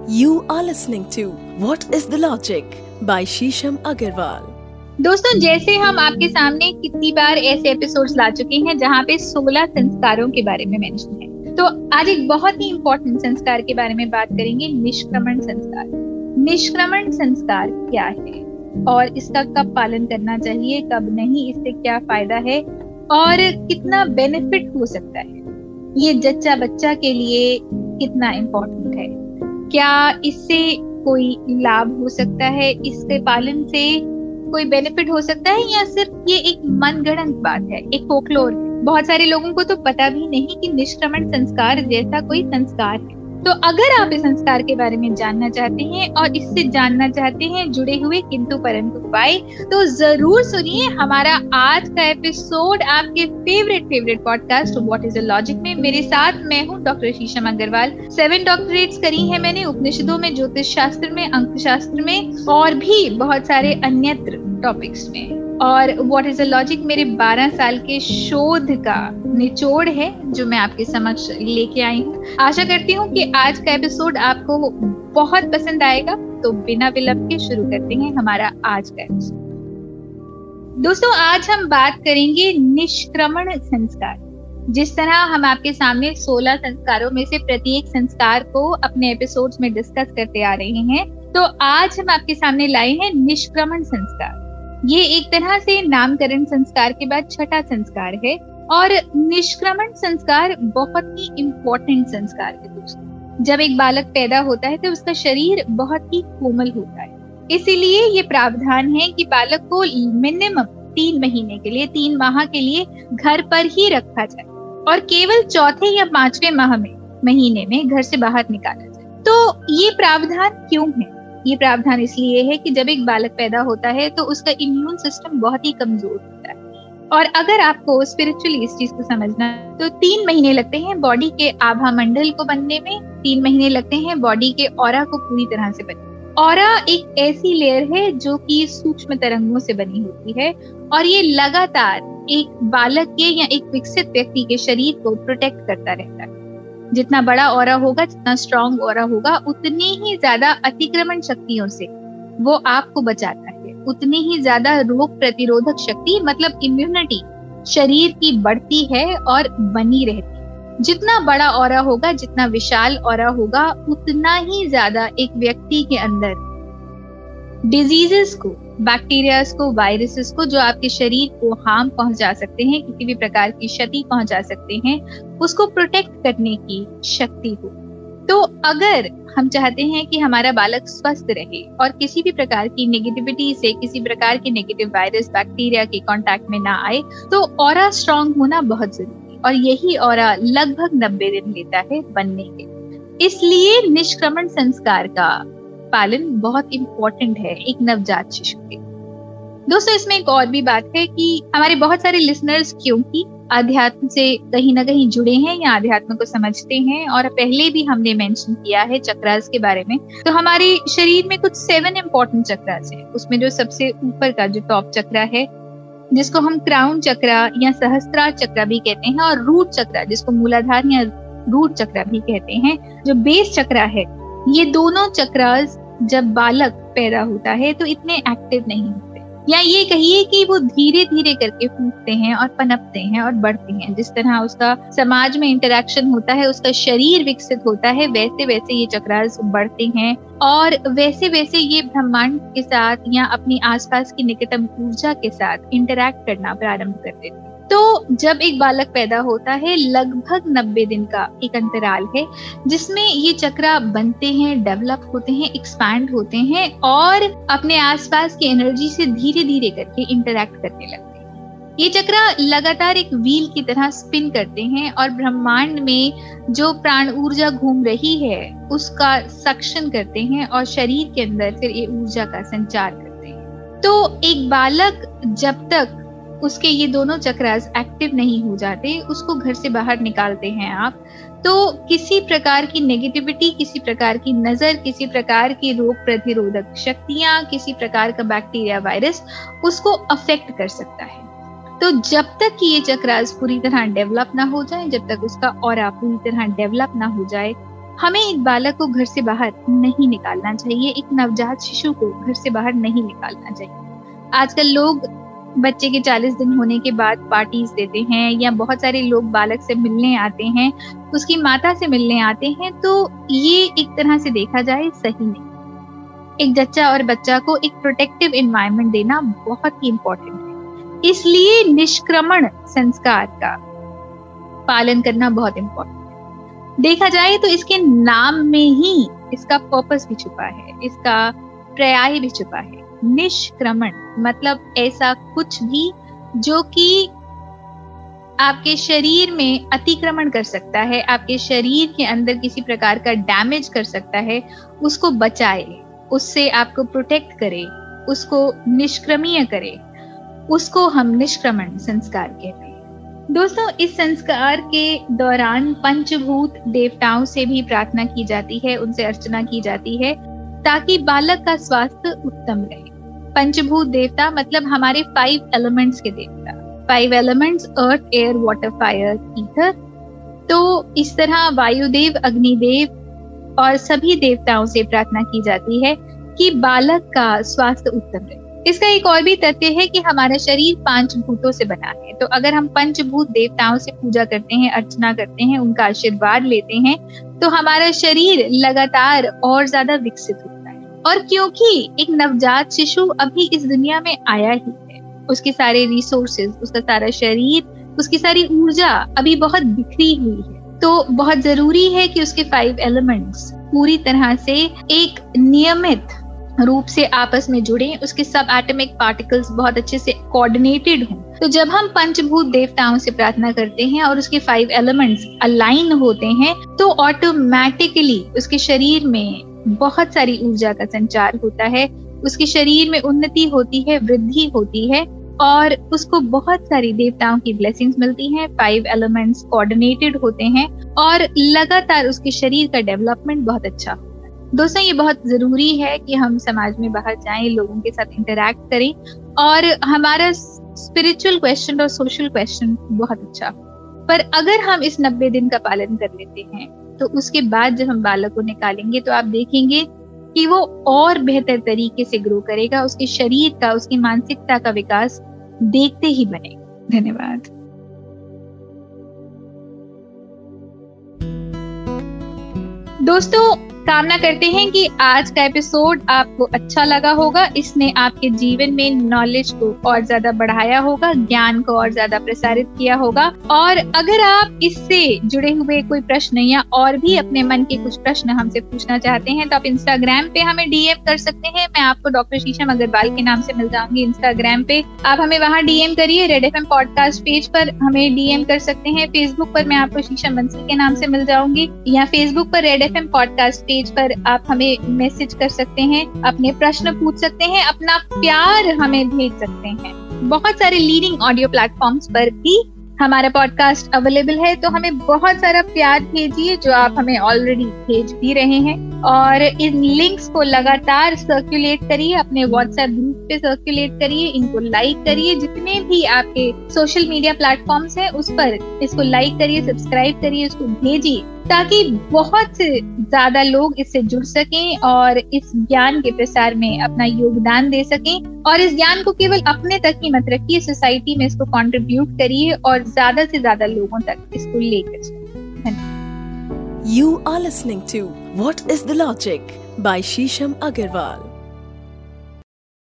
You are listening to What is the Logic by Shisham Agarwal. दोस्तों, जैसे हम आपके सामने कितनी बार ऐसे एपिसोड्स ला चुके हैं जहाँ पे 16 संस्कारों के बारे में मेंशन है। तो आज एक बहुत ही इम्पोर्टेंट संस्कार के बारे में बात करेंगे, निष्क्रमण संस्कार। निष्क्रमण संस्कार क्या है? और इसका कब पालन करना चाहिए, कब नहीं, इससे क्या फ़ायदा है? और कितना बेनिफिट हो सकता है? ये जच्चा बच्चा के लिए कितना इम्पोर्टेंट है? क्या इससे कोई लाभ हो सकता है? इसके पालन से कोई बेनिफिट हो सकता है या सिर्फ़ ये एक मनगढ़ंत बात है, एक फोकलोर बहुत सारे लोगों को तो पता भी नहीं कि निष्क्रमण संस्कार जैसा कोई संस्कार है। तो अगर आप इस संस्कार के बारे में जानना चाहते हैं और इससे जानना चाहते हैं, जुड़े हुए किंतु परंतु उपाय तो ज़रूर सुनिए हमारा आज का एपिसोड आपके favourite favourite podcast what is a logic में। मेरे साथ मैं हूँ डॉक्टर शीशम अग्रवाल सेवन डॉक्टरेट्स करी है मैंने उपनिषदों में, ज्योतिष शास्त्र में अंक शास्त्र में और भी बहुत सारे अन्यत्र टॉपिक्स में। और व्हाट इज़ अ लॉजिक मेरे 12 साल के शोध का निचोड़ है जो मैं आपके समक्ष लेके आई हूँ। आशा करती हूँ कि आज का एपिसोड आपको बहुत पसंद आएगा। तो बिना विलंब के शुरू करते हैं हमारा आज का एपिसोड दोस्तों, आज हम बात करेंगे निष्क्रमण संस्कार। जिस तरह हम आपके सामने 16 संस्कारों में से प्रत्येक संस्कार को अपने एपिसोड्स में डिस्कस करते आ रहे हैं तो आज हम आपके सामने लाए हैं निष्क्रमण संस्कार। ये एक तरह से नामकरण संस्कार के बाद छठा संस्कार है और निष्क्रमण संस्कार बहुत ही इम्पोर्टेंट संस्कार है दोस्तों। जब एक बालक पैदा होता है तो उसका शरीर बहुत ही कोमल होता है। इसीलिए ये प्रावधान है कि बालक को मिनिमम तीन महीने के लिए, तीन माह के लिए घर पर ही रखा जाए और केवल चौथे या पांचवे माह में, महीने में घर से बाहर निकाला जाए। तो ये प्रावधान क्यों है? ये प्रावधान इसलिए है कि जब एक बालक पैदा होता है तो उसका इम्यून सिस्टम बहुत ही कमज़ोर होता है। और अगर आपको स्पिरिचुअली इस चीज़ को समझना तो तीन महीने लगते हैं बॉडी के आभा मंडल को बनने में, तीन महीने लगते हैं बॉडी के और को पूरी तरह से बनने और एक ऐसी लेयर है जो कि सूक्ष्म तरंगों से बनी होती है, और ये लगातार एक बालक के या एक विकसित व्यक्ति के शरीर को प्रोटेक्ट करता रहता है। जितना बड़ा और होगा, जितना स्ट्रॉन्ग और होगा, उतनी ही ज़्यादा अतिक्रमण शक्तियों से वो आपको बचाता है। उतनी ही ज़्यादा रोग प्रतिरोधक शक्ति मतलब इम्यूनिटी शरीर की बढ़ती है और बनी रहती है। जितना बड़ा और होगा, जितना विशाल और होगा, उतना ही ज़्यादा एक व्यक्ति के अंदर डिजीजेस को बैक्टीरियाज को वायरसेस को जो आपके शरीर को हार्म पहुँचा सकते हैं, किसी भी प्रकार की क्षति पहुँचा सकते हैं, उसको प्रोटेक्ट करने की शक्ति हो। तो अगर हम चाहते हैं कि हमारा बालक स्वस्थ रहे और किसी भी प्रकार की नेगेटिविटी से, किसी प्रकार के नेगेटिव वायरस बैक्टीरिया के कांटेक्ट में ना आए तो और स्ट्रांग होना बहुत ज़रूरी और यही और लगभग नब्बे दिन लेता है बनने के। इसलिए निष्क्रमण संस्कार का पालन बहुत इम्पोर्टेंट है एक नवजात शिशु के। दोस्तों, इसमें एक और भी बात है कि हमारे बहुत सारे लिसनर्स क्योंकि अध्यात्म से कहीं ना कहीं जुड़े हैं या अध्यात्म को समझते हैं और पहले भी हमने मेंशन किया है चक्रास के बारे में तो हमारे शरीर में कुछ सेवन इंपॉर्टेंट चक्रास है। उसमें जो सबसे ऊपर का जो टॉप चक्रा है, जिसको हम क्राउन चक्रा या सहस्त्रार चक्रा भी कहते हैं और रूट चक्रा, जिसको मूलाधार या रूट चक्रा भी कहते हैं, जो बेस चक्रा है ये दोनों चक्रास जब बालक पैदा होता है तो इतने एक्टिव नहीं होते। या ये कहिए कि वो धीरे धीरे करके फूटते हैं और पनपते हैं और बढ़ते हैं। जिस तरह उसका समाज में इंटरेक्शन होता है, उसका शरीर विकसित होता है वैसे वैसे ये चक्रास बढ़ते हैं। और वैसे वैसे ये ब्रह्मांड के साथ या अपनी आसपास की निकटम ऊर्जा के साथ इंटरेक्ट करना प्रारंभ कर देते हैं। तो जब एक बालक पैदा होता है, लगभग नब्बे दिन का एक अंतराल है, जिसमें ये चक्रा बनते हैं, डेवलप होते हैं एक्सपैंड होते हैं और अपने आसपास की एनर्जी से धीरे धीरे करके इंटरेक्ट करने लगते हैं। ये चक्रा लगातार एक व्हील की तरह स्पिन करते हैं और ब्रह्मांड में जो प्राण ऊर्जा घूम रही है, उसका सक्शन करते हैं और शरीर के अंदर फिर ये ऊर्जा का संचार करते हैं। तो एक बालक जब तक उसके ये दोनों चक्रास एक्टिव नहीं हो जाते, उसको घर से बाहर निकालते हैं आप। तो किसी प्रकार की नेगेटिविटी किसी प्रकार की नज़र, किसी प्रकार की रोग प्रतिरोधक शक्तियाँ, किसी प्रकार का बैक्टीरिया वायरस उसको अफेक्ट कर सकता है। तो जब तक कि ये चक्रास पूरी तरह डेवलप ना हो जाए, जब तक उसका और पूरी तरह डेवलप ना हो जाए, हमें एक बालक को घर से बाहर नहीं निकालना चाहिए, एक नवजात शिशु को घर से बाहर नहीं निकालना चाहिए। आजकल लोग बच्चे के 40 दिन होने के बाद पार्टीज़ देते हैं या बहुत सारे लोग बालक से मिलने आते हैं, उसकी माता से मिलने आते हैं तो ये एक तरह से देखा जाए सही नहीं। एक जच्चा और बच्चा को एक प्रोटेक्टिव एनवायरनमेंट देना बहुत ही इंपॉर्टेंट है। इसलिए निष्क्रमण संस्कार का पालन करना बहुत इंपॉर्टेंट है। देखा जाए तो इसके नाम में ही इसका पर्पस भी छुपा है, इसका पर्याय भी छुपा है। निष्क्रमण मतलब ऐसा कुछ भी जो कि आपके शरीर में अतिक्रमण कर सकता है, आपके शरीर के अंदर किसी प्रकार का डैमेज कर सकता है, उसको बचाए, उससे आपको प्रोटेक्ट करे, उसको निष्क्रमीय करे, उसको हम निष्क्रमण संस्कार कहते हैं। दोस्तों, इस संस्कार के दौरान पंचभूत देवताओं से भी प्रार्थना की जाती है, उनसे अर्चना की जाती है। ताकि बालक का स्वास्थ्य उत्तम रहे। पंचभूत देवता मतलब हमारे फाइव एलिमेंट्स के देवता। Five elements earth air water fire ether तो इस तरह वायुदेव, अग्निदेव और सभी देवताओं से प्रार्थना की जाती है कि बालक का स्वास्थ्य उत्तम रहे। इसका एक और भी तथ्य है कि हमारा शरीर पाँच भूतों से बना है। तो अगर हम पंचभूत देवताओं से पूजा करते हैं, अर्चना करते हैं, उनका आशीर्वाद लेते हैं तो हमारा शरीर लगातार और ज़्यादा विकसित होता है। और क्योंकि एक नवजात शिशु अभी इस दुनिया में आया ही है, उसके सारे रिसोर्सेज उसका सारा शरीर, उसकी सारी ऊर्जा अभी बहुत बिखरी हुई है। तो बहुत ज़रूरी है कि उसके फाइव एलिमेंट्स पूरी तरह से एक नियमित रूप से आपस में जुड़े, उसके सब एटमिक पार्टिकल्स बहुत अच्छे से कोऑर्डिनेटेड हों। तो जब हम पंचभूत देवताओं से प्रार्थना करते हैं और उसके फाइव एलिमेंट्स अलाइन होते हैं तो ऑटोमेटिकली उसके शरीर में बहुत सारी ऊर्जा का संचार होता है। उसके शरीर में उन्नति होती है, वृद्धि होती है और उसको बहुत सारी देवताओं की ब्लेसिंग्स मिलती हैं फाइव एलिमेंट्स कोऑर्डिनेटेड होते हैं और लगातार उसके शरीर का डेवलपमेंट बहुत अच्छा होता है। दोस्तों, ये बहुत ज़रूरी है कि हम समाज में बाहर जाएँ, लोगों के साथ इंटरेक्ट करें और हमारा स्पिरिचुअल क्वेश्चन और सोशल क्वेश्चन बहुत अच्छा। पर अगर हम इस नब्बे दिन का पालन कर लेते हैं तो उसके बाद जब हम बालक को निकालेंगे तो आप देखेंगे कि वो और बेहतर तरीके से ग्रो करेगा, उसके शरीर का, उसकी मानसिकता का विकास देखते ही बनेगा। धन्यवाद। दोस्तों कामना करते हैं कि आज का एपिसोड आपको अच्छा लगा होगा। इसने आपके जीवन में नॉलेज को और ज़्यादा बढ़ाया होगा, ज्ञान को और ज़्यादा प्रसारित किया होगा। और अगर आप इससे जुड़े हुए कोई प्रश्न या और भी अपने मन के कुछ प्रश्न हमसे पूछना चाहते हैं तो आप इंस्टाग्राम पे हमें डीएम कर सकते हैं। मैं आपको डॉक्टर शीशम अग्रवाल के नाम से मिल जाऊँगी इंस्टाग्राम पे। आप हमें वहाँ डीएम करिए। रेड एफ़ पॉडकास्ट पेज पर हमें डीएम कर सकते हैं। फेसबुक पर मैं आपको शीशम बंसी के नाम से मिल जाऊँगी या फेसबुक पर रेड एफ़ पॉडकास्ट पेज पर आप हमें मैसेज कर सकते हैं, अपने प्रश्न पूछ सकते हैं, अपना प्यार हमें भेज सकते हैं। बहुत सारे लीडिंग ऑडियो प्लेटफॉर्म्स पर भी हमारा पॉडकास्ट अवेलेबल है तो हमें बहुत सारा प्यार भेजिए जो आप हमें ऑलरेडी भेज भी रहे हैं। और इन लिंक्स को लगातार सर्कुलेट करिए, अपने व्हाट्सएप ग्रुप पे सर्कुलेट करिए, इनको लाइक करिए। जितने भी आपके सोशल मीडिया प्लेटफॉर्म्स हैं, उस पर इसको लाइक करिए सब्सक्राइब करिए, उसको भेजिए। ताकि बहुत ज़्यादा लोग इससे जुड़ सकें और इस ज्ञान के प्रसार में अपना योगदान दे सकें और इस ज्ञान को केवल अपने तक ही मत रखिए, सोसाइटी में इसको कंट्रीब्यूट करिए और ज़्यादा से ज़्यादा लोगों तक इसको लेकर चलिए you are listening to what is the logic by शीशम Agarwal.